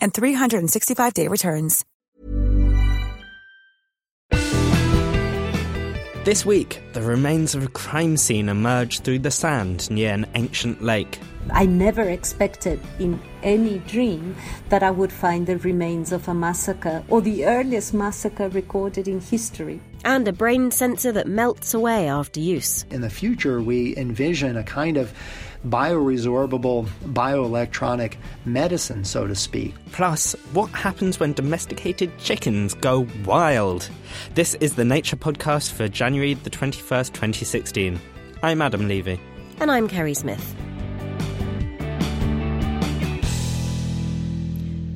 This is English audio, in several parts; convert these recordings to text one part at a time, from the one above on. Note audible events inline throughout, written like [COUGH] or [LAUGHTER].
and 365-day returns. This week, the remains of a crime scene emerged through the sand near an ancient lake. I never expected in any dream that I would find the remains of a massacre or the earliest massacre recorded in history. And a brain sensor that melts away after use. In the future, we envision a kind of bioresorbable bioelectronic medicine, so to speak. Plus, what happens when domesticated chickens go wild? This is the Nature Podcast for January the 21st, 2016. I'm Adam Levy. And I'm Kerri Smith.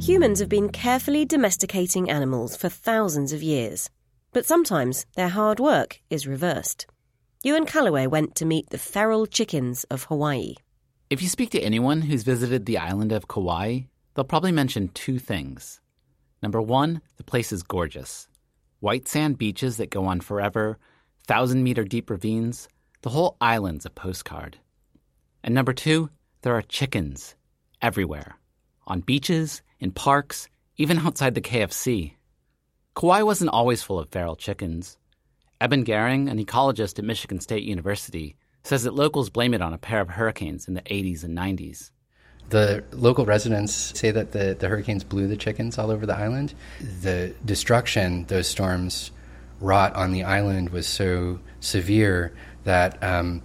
Humans have been carefully domesticating animals for thousands of years, but sometimes their hard work is reversed. Ewan Callaway went to meet the feral chickens of Hawaii. If you speak to anyone who's visited the island of Kauai, they'll probably mention two things. Number one, the place is gorgeous. White sand beaches that go on forever, thousand meter deep ravines, the whole island's a postcard. And number two, there are chickens everywhere on beaches, in parks, even outside the KFC. Kauai wasn't always full of feral chickens. Eben Gering, an ecologist at Michigan State University, says that locals blame it on a pair of hurricanes in the 80s and 90s. The local residents say that the, the hurricanes blew the chickens all over the island. The destruction those storms wrought on the island was so severe that um,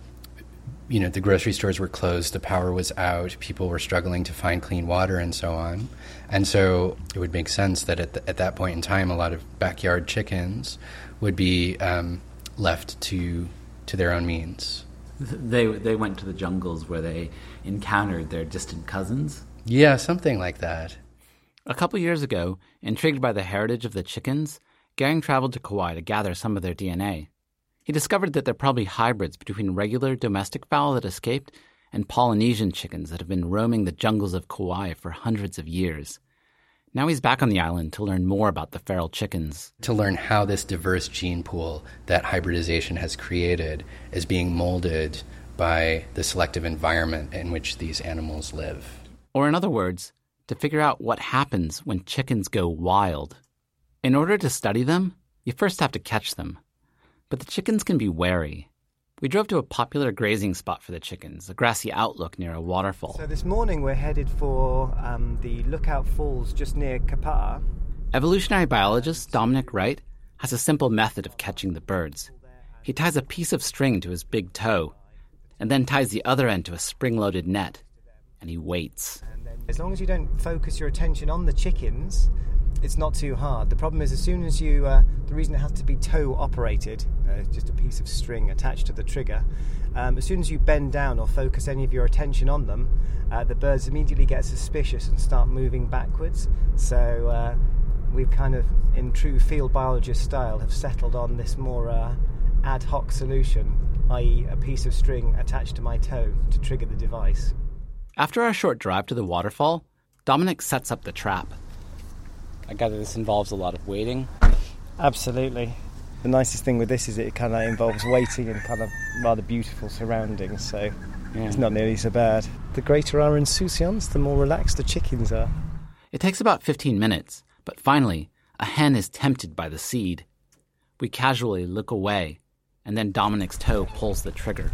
you know the grocery stores were closed, the power was out, people were struggling to find clean water, and so on. And so it would make sense that at, the, at that point in time, a lot of backyard chickens would be um, left to to their own means. They they went to the jungles where they encountered their distant cousins. Yeah, something like that. A couple years ago, intrigued by the heritage of the chickens, Gering traveled to Kauai to gather some of their DNA. He discovered that they're probably hybrids between regular domestic fowl that escaped and Polynesian chickens that have been roaming the jungles of Kauai for hundreds of years. Now he's back on the island to learn more about the feral chickens. To learn how this diverse gene pool that hybridization has created is being molded by the selective environment in which these animals live. Or, in other words, to figure out what happens when chickens go wild. In order to study them, you first have to catch them. But the chickens can be wary. We drove to a popular grazing spot for the chickens, a grassy outlook near a waterfall. So this morning we're headed for um, the Lookout Falls just near Kapa'a. Evolutionary biologist Dominic Wright has a simple method of catching the birds. He ties a piece of string to his big toe, and then ties the other end to a spring loaded net, and he waits. As long as you don't focus your attention on the chickens, it's not too hard. The problem is, as soon as you, uh, the reason it has to be toe operated, uh, just a piece of string attached to the trigger, um, as soon as you bend down or focus any of your attention on them, uh, the birds immediately get suspicious and start moving backwards. So uh, we've kind of, in true field biologist style, have settled on this more uh, ad hoc solution, i.e., a piece of string attached to my toe to trigger the device. After our short drive to the waterfall, Dominic sets up the trap. I gather this involves a lot of waiting. Absolutely. The nicest thing with this is it kind of involves waiting and kind of rather beautiful surroundings, so yeah. it's not nearly so bad. The greater our insouciance, the more relaxed the chickens are. It takes about 15 minutes, but finally, a hen is tempted by the seed. We casually look away, and then Dominic's toe pulls the trigger.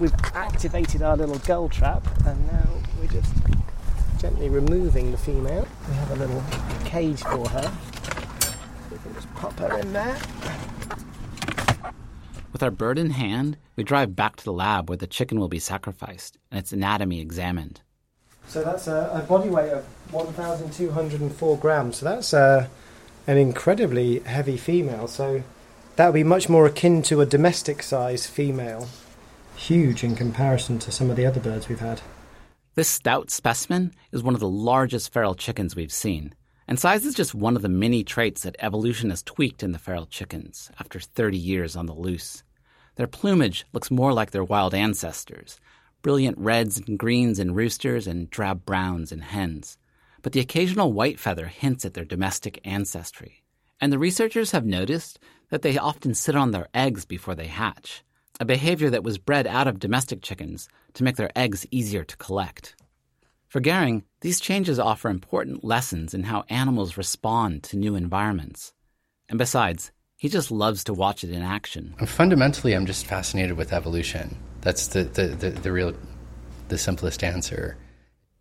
We've activated our little gull trap, and now we're just gently removing the female. We have a little cage for her. We can just pop her in there. With our bird in hand, we drive back to the lab where the chicken will be sacrificed and its anatomy examined. So that's a, a body weight of 1,204 grams. So that's uh, an incredibly heavy female. So that would be much more akin to a domestic size female. Huge in comparison to some of the other birds we've had. This stout specimen is one of the largest feral chickens we've seen, and size is just one of the many traits that evolution has tweaked in the feral chickens after 30 years on the loose. Their plumage looks more like their wild ancestors brilliant reds and greens in roosters and drab browns in hens. But the occasional white feather hints at their domestic ancestry. And the researchers have noticed that they often sit on their eggs before they hatch, a behavior that was bred out of domestic chickens to make their eggs easier to collect. For Gering, these changes offer important lessons in how animals respond to new environments. And besides, he just loves to watch it in action. Fundamentally, I'm just fascinated with evolution. That's the, the, the, the real, the simplest answer.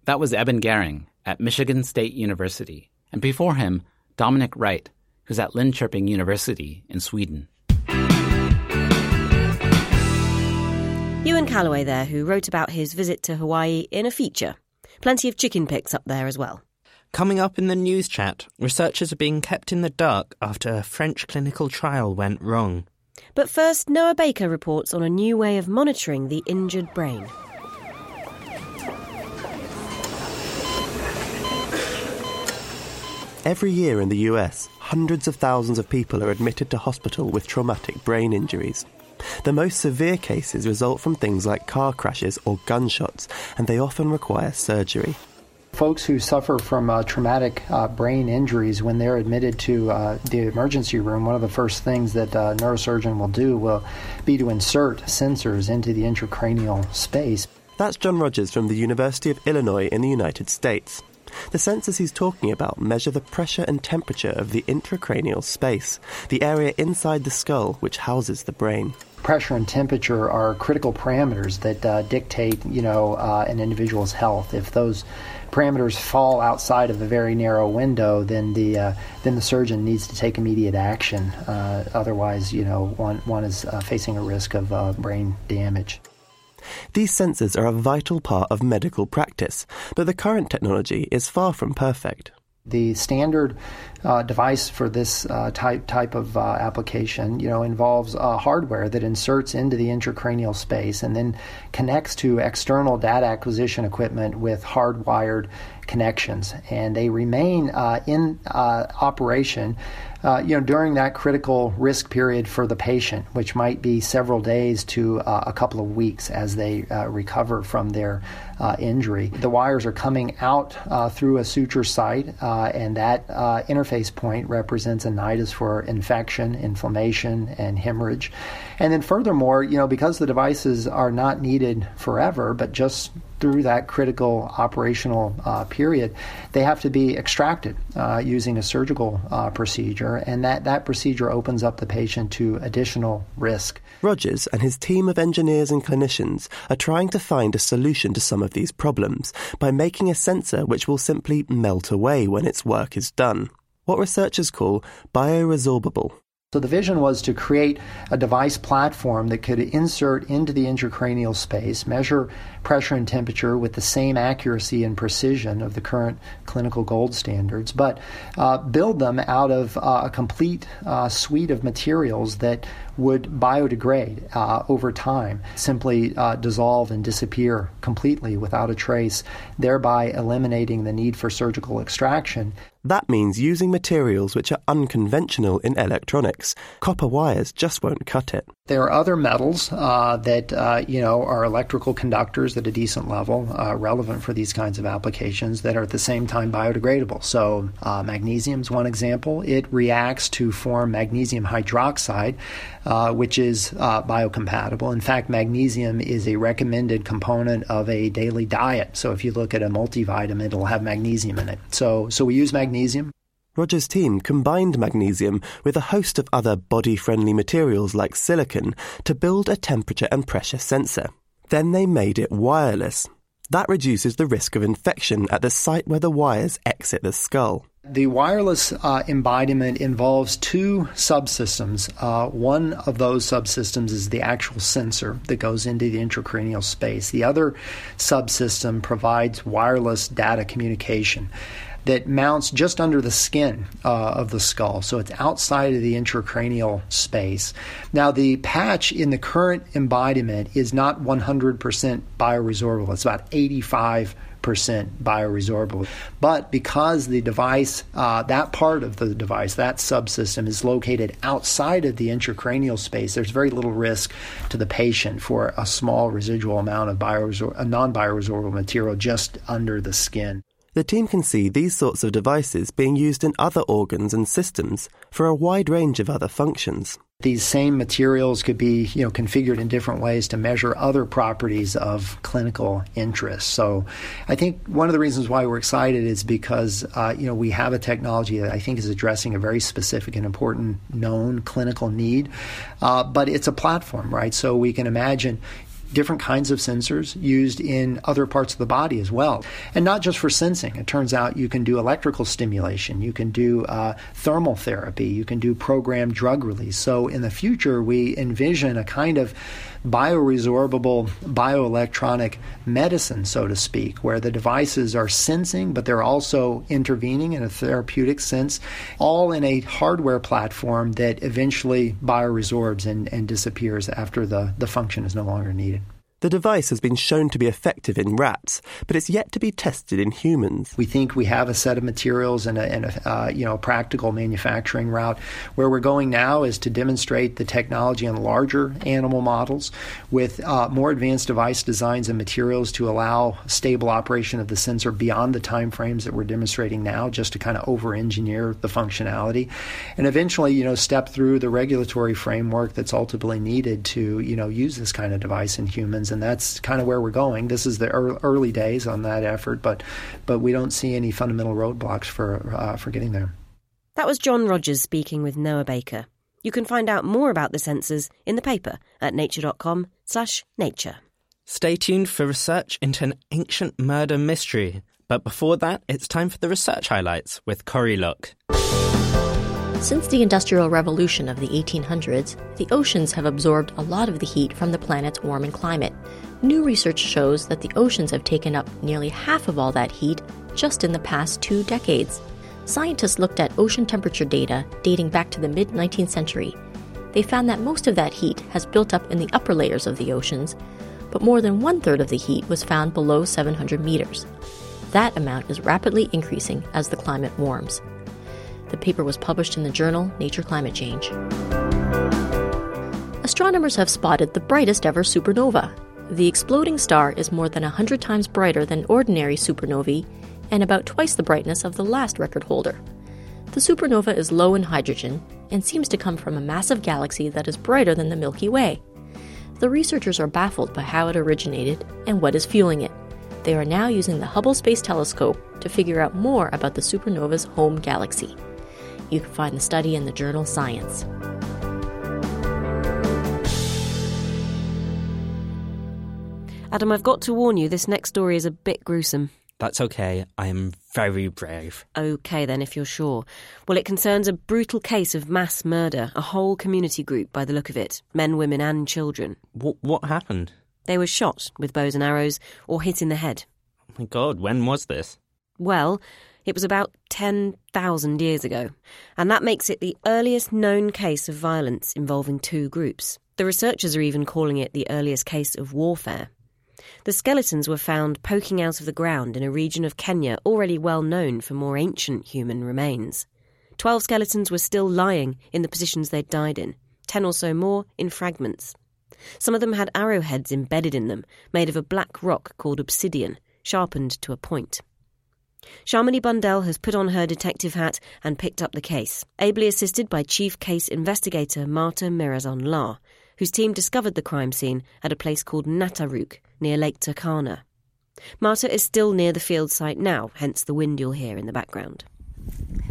That was Eben Gering at Michigan State University. And before him, Dominic Wright, who's at Linköping University in Sweden. Ewan Callaway there, who wrote about his visit to Hawaii in a feature. Plenty of chicken pics up there as well. Coming up in the news chat, researchers are being kept in the dark after a French clinical trial went wrong. But first, Noah Baker reports on a new way of monitoring the injured brain. Every year in the US, hundreds of thousands of people are admitted to hospital with traumatic brain injuries. The most severe cases result from things like car crashes or gunshots, and they often require surgery. Folks who suffer from uh, traumatic uh, brain injuries, when they're admitted to uh, the emergency room, one of the first things that a neurosurgeon will do will be to insert sensors into the intracranial space. That's John Rogers from the University of Illinois in the United States. The sensors he's talking about measure the pressure and temperature of the intracranial space, the area inside the skull which houses the brain pressure and temperature are critical parameters that uh, dictate, you know, uh, an individual's health. If those parameters fall outside of a very narrow window, then the uh, then the surgeon needs to take immediate action. Uh, otherwise, you know, one one is uh, facing a risk of uh, brain damage. These sensors are a vital part of medical practice, but the current technology is far from perfect. The standard uh, device for this uh, type type of uh, application, you know, involves uh, hardware that inserts into the intracranial space and then connects to external data acquisition equipment with hardwired connections, and they remain uh, in uh, operation uh, you know, during that critical risk period for the patient, which might be several days to uh, a couple of weeks as they recover from their injury. The wires are coming out through a suture site, and that interface point represents a nidus for infection, inflammation, and hemorrhage. And then, furthermore, you know, because the devices are not needed forever, but just through that critical operational uh, period, they have to be extracted uh, using a surgical uh, procedure, and that, that procedure opens up the patient to additional risk. Rogers and his team of engineers and clinicians are trying to find a solution to some of these problems by making a sensor which will simply melt away when its work is done. What researchers call bioresorbable. So the vision was to create a device platform that could insert into the intracranial space, measure pressure and temperature with the same accuracy and precision of the current clinical gold standards, but uh, build them out of uh, a complete uh, suite of materials that would biodegrade uh, over time, simply uh, dissolve and disappear completely without a trace, thereby eliminating the need for surgical extraction. That means using materials which are unconventional in electronics. Copper wires just won't cut it. There are other metals uh, that uh, you know are electrical conductors at a decent level, uh, relevant for these kinds of applications that are at the same time biodegradable. So uh, magnesium is one example. It reacts to form magnesium hydroxide, uh, which is uh, biocompatible. In fact, magnesium is a recommended component of a daily diet. So if you look at a multivitamin, it'll have magnesium in it. So so we use magnesium? Rogers' team combined magnesium with a host of other body friendly materials like silicon to build a temperature and pressure sensor. Then they made it wireless. That reduces the risk of infection at the site where the wires exit the skull. The wireless uh, embodiment involves two subsystems. Uh, one of those subsystems is the actual sensor that goes into the intracranial space. The other subsystem provides wireless data communication that mounts just under the skin uh, of the skull. So it's outside of the intracranial space. Now, the patch in the current embodiment is not 100% bioresorbable, it's about 85 percent bioresorbable. But because the device, uh, that part of the device, that subsystem is located outside of the intracranial space, there's very little risk to the patient for a small residual amount of bioresor- non bioresorbable material just under the skin. The team can see these sorts of devices being used in other organs and systems for a wide range of other functions. These same materials could be, you know, configured in different ways to measure other properties of clinical interest. So, I think one of the reasons why we're excited is because, uh, you know, we have a technology that I think is addressing a very specific and important known clinical need, uh, but it's a platform, right? So we can imagine, different kinds of sensors used in other parts of the body as well. And not just for sensing. It turns out you can do electrical stimulation, you can do uh, thermal therapy, you can do programmed drug release. So in the future, we envision a kind of bioresorbable bioelectronic medicine, so to speak, where the devices are sensing, but they're also intervening in a therapeutic sense, all in a hardware platform that eventually bioresorbs and, and disappears after the, the function is no longer needed. The device has been shown to be effective in rats, but it's yet to be tested in humans. We think we have a set of materials and a, and a uh, you know practical manufacturing route. Where we're going now is to demonstrate the technology on larger animal models with uh, more advanced device designs and materials to allow stable operation of the sensor beyond the time frames that we're demonstrating now, just to kind of over-engineer the functionality, and eventually you know step through the regulatory framework that's ultimately needed to you know use this kind of device in humans and that's kind of where we're going. This is the early days on that effort, but but we don't see any fundamental roadblocks for uh, for getting there. That was John Rogers speaking with Noah Baker. You can find out more about the sensors in the paper at nature.com/nature. Stay tuned for research into an ancient murder mystery. But before that, it's time for the research highlights with Corie Lok. Since the Industrial Revolution of the 1800s, the oceans have absorbed a lot of the heat from the planet's warming climate. New research shows that the oceans have taken up nearly half of all that heat just in the past two decades. Scientists looked at ocean temperature data dating back to the mid 19th century. They found that most of that heat has built up in the upper layers of the oceans, but more than one third of the heat was found below 700 meters. That amount is rapidly increasing as the climate warms. The paper was published in the journal Nature Climate Change. Astronomers have spotted the brightest ever supernova. The exploding star is more than 100 times brighter than ordinary supernovae and about twice the brightness of the last record holder. The supernova is low in hydrogen and seems to come from a massive galaxy that is brighter than the Milky Way. The researchers are baffled by how it originated and what is fueling it. They are now using the Hubble Space Telescope to figure out more about the supernova's home galaxy. You can find the study in the journal Science. Adam, I've got to warn you, this next story is a bit gruesome. That's okay. I am very brave. Okay, then, if you're sure. Well, it concerns a brutal case of mass murder, a whole community group by the look of it men, women, and children. What, what happened? They were shot with bows and arrows or hit in the head. Oh my god, when was this? Well, it was about 10,000 years ago, and that makes it the earliest known case of violence involving two groups. The researchers are even calling it the earliest case of warfare. The skeletons were found poking out of the ground in a region of Kenya already well known for more ancient human remains. Twelve skeletons were still lying in the positions they'd died in, ten or so more in fragments. Some of them had arrowheads embedded in them, made of a black rock called obsidian, sharpened to a point. Shamini Bundell has put on her detective hat and picked up the case, ably assisted by Chief Case Investigator Marta Mirazon Lahr, whose team discovered the crime scene at a place called Nataruk near Lake Turkana. Marta is still near the field site now, hence the wind you'll hear in the background.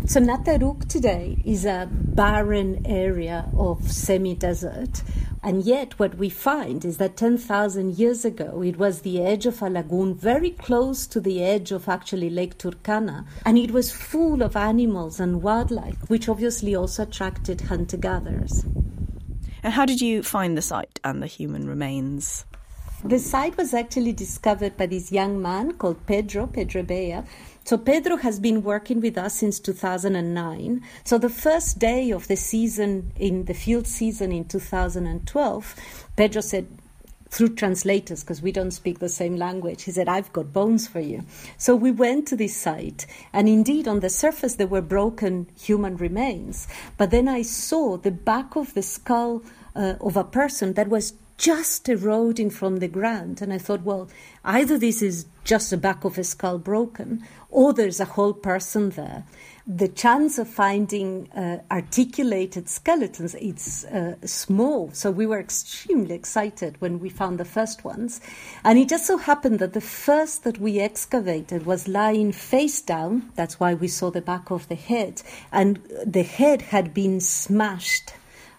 So Nataruk today is a barren area of semi-desert And yet, what we find is that 10,000 years ago, it was the edge of a lagoon very close to the edge of actually Lake Turkana. And it was full of animals and wildlife, which obviously also attracted hunter gatherers. And how did you find the site and the human remains? The site was actually discovered by this young man called Pedro, Pedro Bea. So Pedro has been working with us since 2009. So the first day of the season, in the field season in 2012, Pedro said, through translators, because we don't speak the same language, he said, I've got bones for you. So we went to this site, and indeed, on the surface, there were broken human remains. But then I saw the back of the skull uh, of a person that was just eroding from the ground. And I thought, well, either this is just the back of a skull broken, or there's a whole person there. The chance of finding uh, articulated skeletons it's uh, small, so we were extremely excited when we found the first ones. And it just so happened that the first that we excavated was lying face down. That's why we saw the back of the head, and the head had been smashed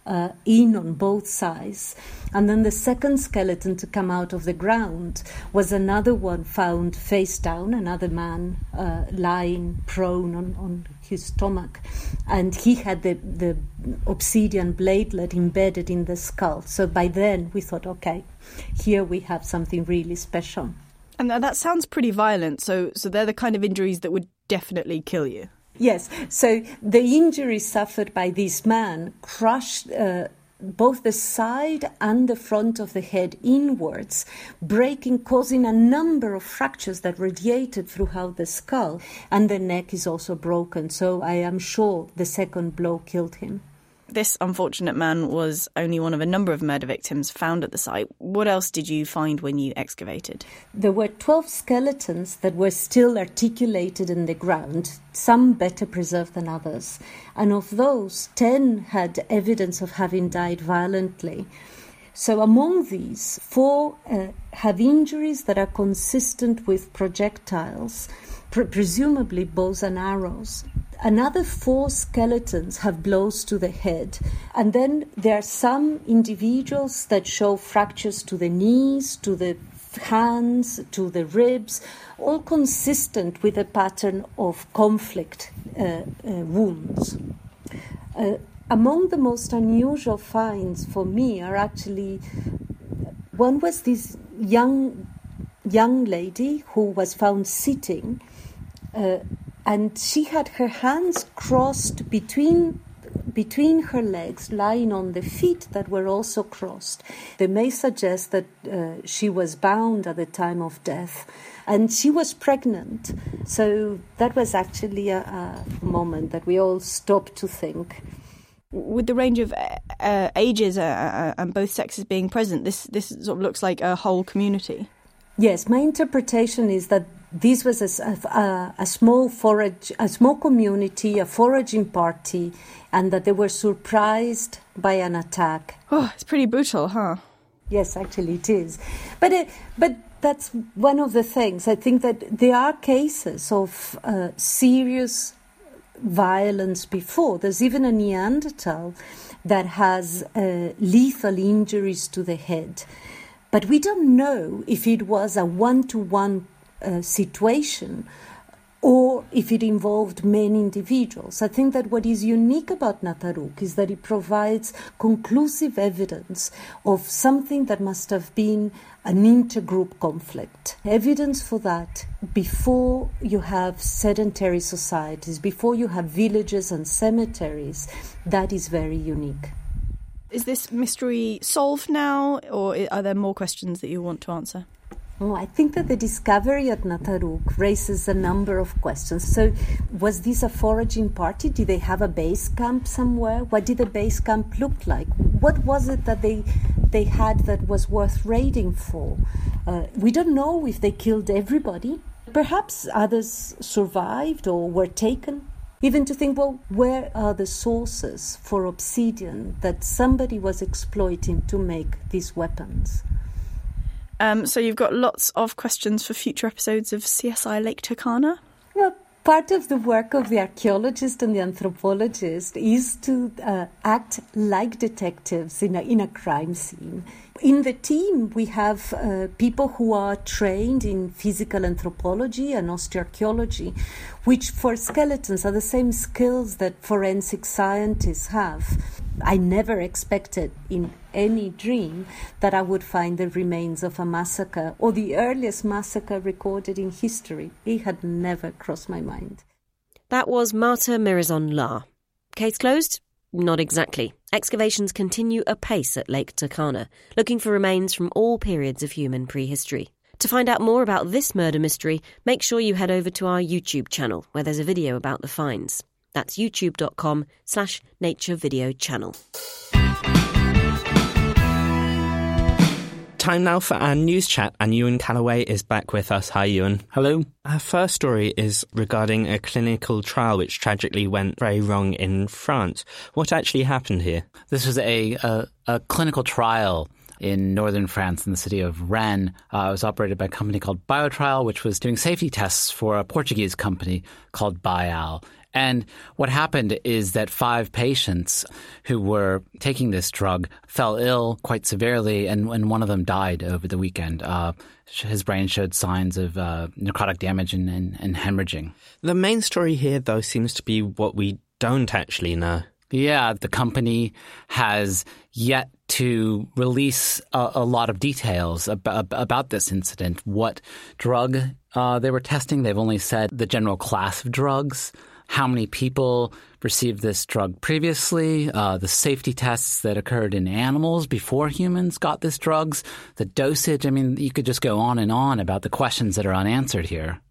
uh, in on both sides. And then the second skeleton to come out of the ground was another one found face down, another man uh, lying prone on, on his stomach. And he had the, the obsidian bladelet embedded in the skull. So by then we thought, okay, here we have something really special. And that sounds pretty violent. So, so they're the kind of injuries that would definitely kill you. Yes. So the injury suffered by this man crushed. Uh, both the side and the front of the head inwards, breaking, causing a number of fractures that radiated throughout the skull, and the neck is also broken. So I am sure the second blow killed him. This unfortunate man was only one of a number of murder victims found at the site. What else did you find when you excavated? There were 12 skeletons that were still articulated in the ground, some better preserved than others. And of those, 10 had evidence of having died violently. So, among these, four uh, have injuries that are consistent with projectiles, presumably bows and arrows. Another four skeletons have blows to the head. And then there are some individuals that show fractures to the knees, to the hands, to the ribs, all consistent with a pattern of conflict uh, uh, wounds. Uh, among the most unusual finds for me are actually one was this young young lady who was found sitting uh, and she had her hands crossed between between her legs, lying on the feet that were also crossed. They may suggest that uh, she was bound at the time of death, and she was pregnant. So that was actually a, a moment that we all stopped to think. With the range of uh, ages uh, uh and both sexes being present, this this sort of looks like a whole community. Yes, my interpretation is that this was a, a, a, small forage, a small community, a foraging party, and that they were surprised by an attack. Oh, it's pretty brutal, huh? Yes, actually, it is. But it, but that's one of the things. I think that there are cases of uh, serious violence before. There's even a Neanderthal that has uh, lethal injuries to the head. But we don't know if it was a one to one uh, situation or if it involved many individuals. I think that what is unique about Nataruk is that it provides conclusive evidence of something that must have been an intergroup conflict. Evidence for that before you have sedentary societies, before you have villages and cemeteries, that is very unique. Is this mystery solved now, or are there more questions that you want to answer? Oh, I think that the discovery at Nataruk raises a number of questions. So, was this a foraging party? Did they have a base camp somewhere? What did the base camp look like? What was it that they they had that was worth raiding for? Uh, we don't know if they killed everybody. Perhaps others survived or were taken. Even to think, well, where are the sources for obsidian that somebody was exploiting to make these weapons? Um, so you've got lots of questions for future episodes of CSI Lake Turkana? Well, Part of the work of the archaeologist and the anthropologist is to uh, act like detectives in a, in a crime scene. In the team, we have uh, people who are trained in physical anthropology and osteoarchaeology, which for skeletons are the same skills that forensic scientists have. I never expected in any dream that I would find the remains of a massacre or the earliest massacre recorded in history. It had never crossed my mind. That was Marta Mirazon Lahr. Case closed? Not exactly. Excavations continue apace at Lake Turkana, looking for remains from all periods of human prehistory. To find out more about this murder mystery, make sure you head over to our YouTube channel, where there's a video about the finds. That's youtube.com slash nature video channel. Time now for our news chat, and Ewan Callaway is back with us. Hi, Ewan. Hello. Our first story is regarding a clinical trial which tragically went very wrong in France. What actually happened here? This was a, a, a clinical trial in northern France in the city of Rennes. Uh, it was operated by a company called Biotrial, which was doing safety tests for a Portuguese company called Bial. And what happened is that five patients who were taking this drug fell ill quite severely, and, and one of them died over the weekend. Uh, his brain showed signs of uh, necrotic damage and, and, and hemorrhaging. The main story here, though, seems to be what we don't actually know. Yeah, the company has yet to release a, a lot of details about, about, this incident. What drug uh, they were testing, they've only said the general class of drugs how many people received this drug previously, uh, the safety tests that occurred in animals before humans got this drugs, the dosage. I mean, you could just go on and on about the questions that are unanswered here.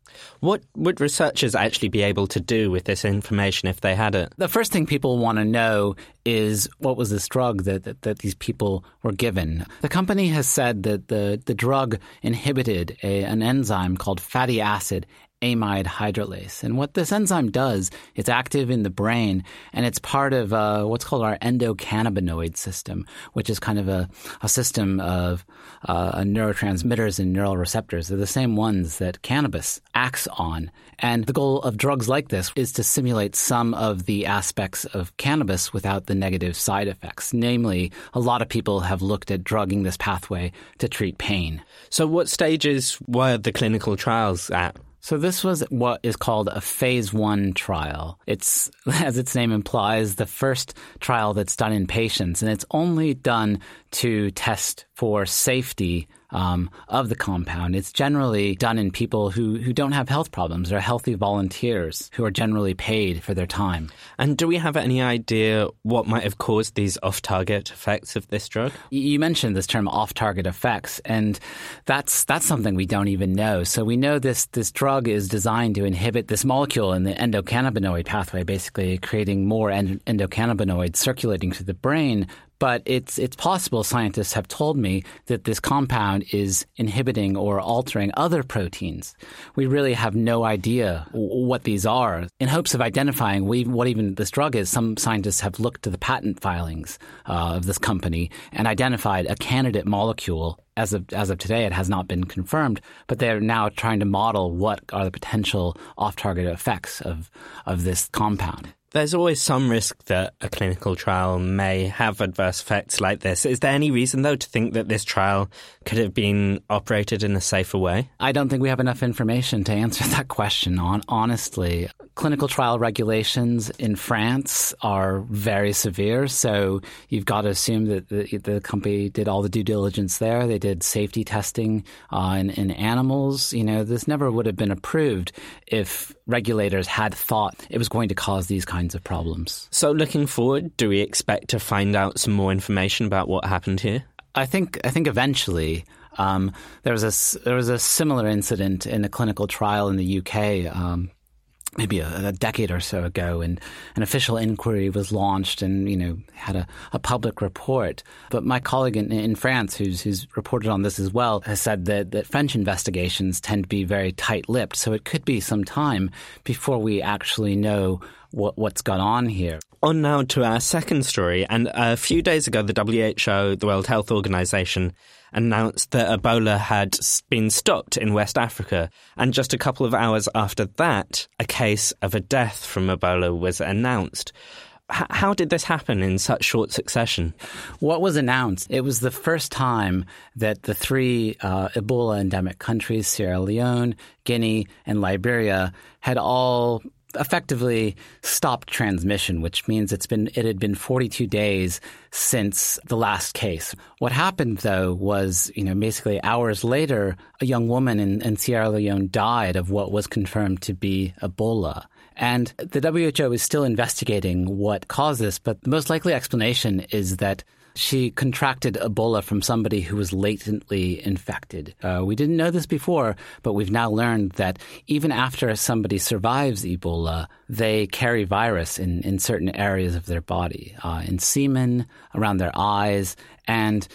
What would researchers actually be able to do with this information if they had it? The first thing people want to know is what was this drug that, that, that, these people were given. The company has said that the, the drug inhibited a, an enzyme called fatty acid amide hydrolase. And what this enzyme does, it's active in the brain, and it's part of uh, what's called our endocannabinoid system, which is kind of a, a system of uh, neurotransmitters and neural receptors. They're the same ones that cannabis acts on. And the goal of drugs like this is to simulate some of the aspects of cannabis without the negative side effects. Namely, a lot of people have looked at drugging this pathway to treat pain. So, what stages were the clinical trials at? So this was what is called a phase one trial. It's, [LAUGHS] as its name implies, the first trial that's done in patients, and it's only done to test for safety um, of the compound. It's generally done in people who, who don't have health problems. They're healthy volunteers who are generally paid for their time. And do we have any idea what might have caused these off target effects of this drug? You mentioned this term off target effects, and that's, that's something we don't even know. So we know this, this drug is designed to inhibit this molecule in the endocannabinoid pathway, basically creating more endocannabinoids circulating through the brain but it's it's possible scientists have told me that this compound is inhibiting or altering other proteins. We really have no idea what these are. In hopes of identifying what even this drug is, some scientists have looked to the patent filings uh, of this company and identified a candidate molecule as of as of today, it has not been confirmed, but they're now trying to model what are the potential off-target effects of of this compound. There's always some risk that a clinical trial may have adverse effects like this. Is there any reason, though, to think that this trial could have been operated in a safer way? I don't think we have enough information to answer [LAUGHS] that question on honestly. Clinical trial regulations in France are very severe, so you've got to assume that the, the company did all the due diligence there. They did safety testing uh, in, in animals. You know, this never would have been approved if regulators had thought it was going to cause these kinds kinds of problems. So, looking forward, do we expect to find out some more information about what happened here? I think I think eventually. Um, there was a there was a similar incident in a clinical trial in the UK um, maybe a, a, decade or so ago, and an official inquiry was launched, and you know had a, a public report. But my colleague in, in, France, who's who's reported on this as well, has said that that French investigations tend to be very tight-lipped. So it could be some time before we actually know what, what's gone on here. On now to our second story. And a few days ago, the WHO, the World Health Organization, announced that Ebola had been stopped in West Africa. And just a couple of hours after that, a case of a death from Ebola was announced. How did this happen in such short succession? What was announced? It was the first time that the three uh, Ebola endemic countries, Sierra Leone, Guinea, and Liberia, had all effectively stopped transmission, which means it's been it had been 42 days since the last case. What happened though was, you know, basically hours later, a young woman in, in Sierra Leone died of what was confirmed to be Ebola. And the WHO is still investigating what caused this, but the most likely explanation is that she contracted Ebola from somebody who was latently infected. Uh, we didn't know this before, but we've now learned that even after somebody survives Ebola, they carry virus in, in certain areas of their body, uh, in semen, around their eyes, and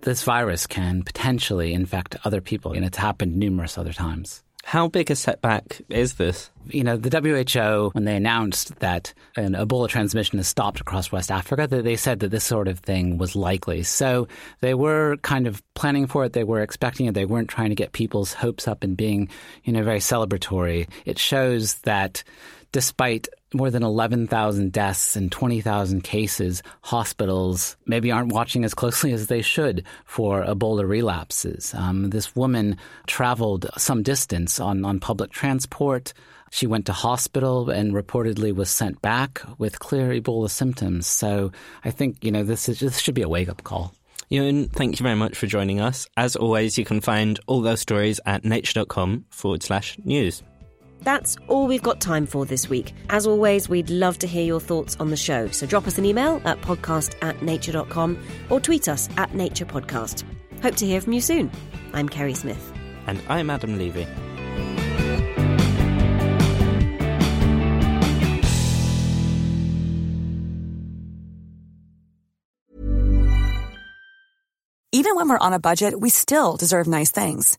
this virus can potentially infect other people, and it's happened numerous other times. How big a setback is this? You know, the WHO, when they announced that an Ebola transmission has stopped across West Africa, they said that this sort of thing was likely. So they were kind of planning for it. They were expecting it. They weren't trying to get people's hopes up and being, you know, very celebratory. It shows that despite more than 11,000 deaths and 20,000 cases, hospitals maybe aren't watching as closely [LAUGHS] as they should for Ebola relapses. Um, this woman traveled some distance on, on public transport. She went to hospital and reportedly was sent back with clear Ebola symptoms. So I think, you know, this, is, this should be a wake up call. Ewan, thank you very much for joining us. As always, you can find all those stories at nature.com forward slash news. That's all we've got time for this week. As always, we'd love to hear your thoughts on the show. So drop us an email at podcast at nature.com or tweet us at naturepodcast. Hope to hear from you soon. I'm Kerri Smith. And I'm Adam Levy. Even when we're on a budget, we still deserve nice things.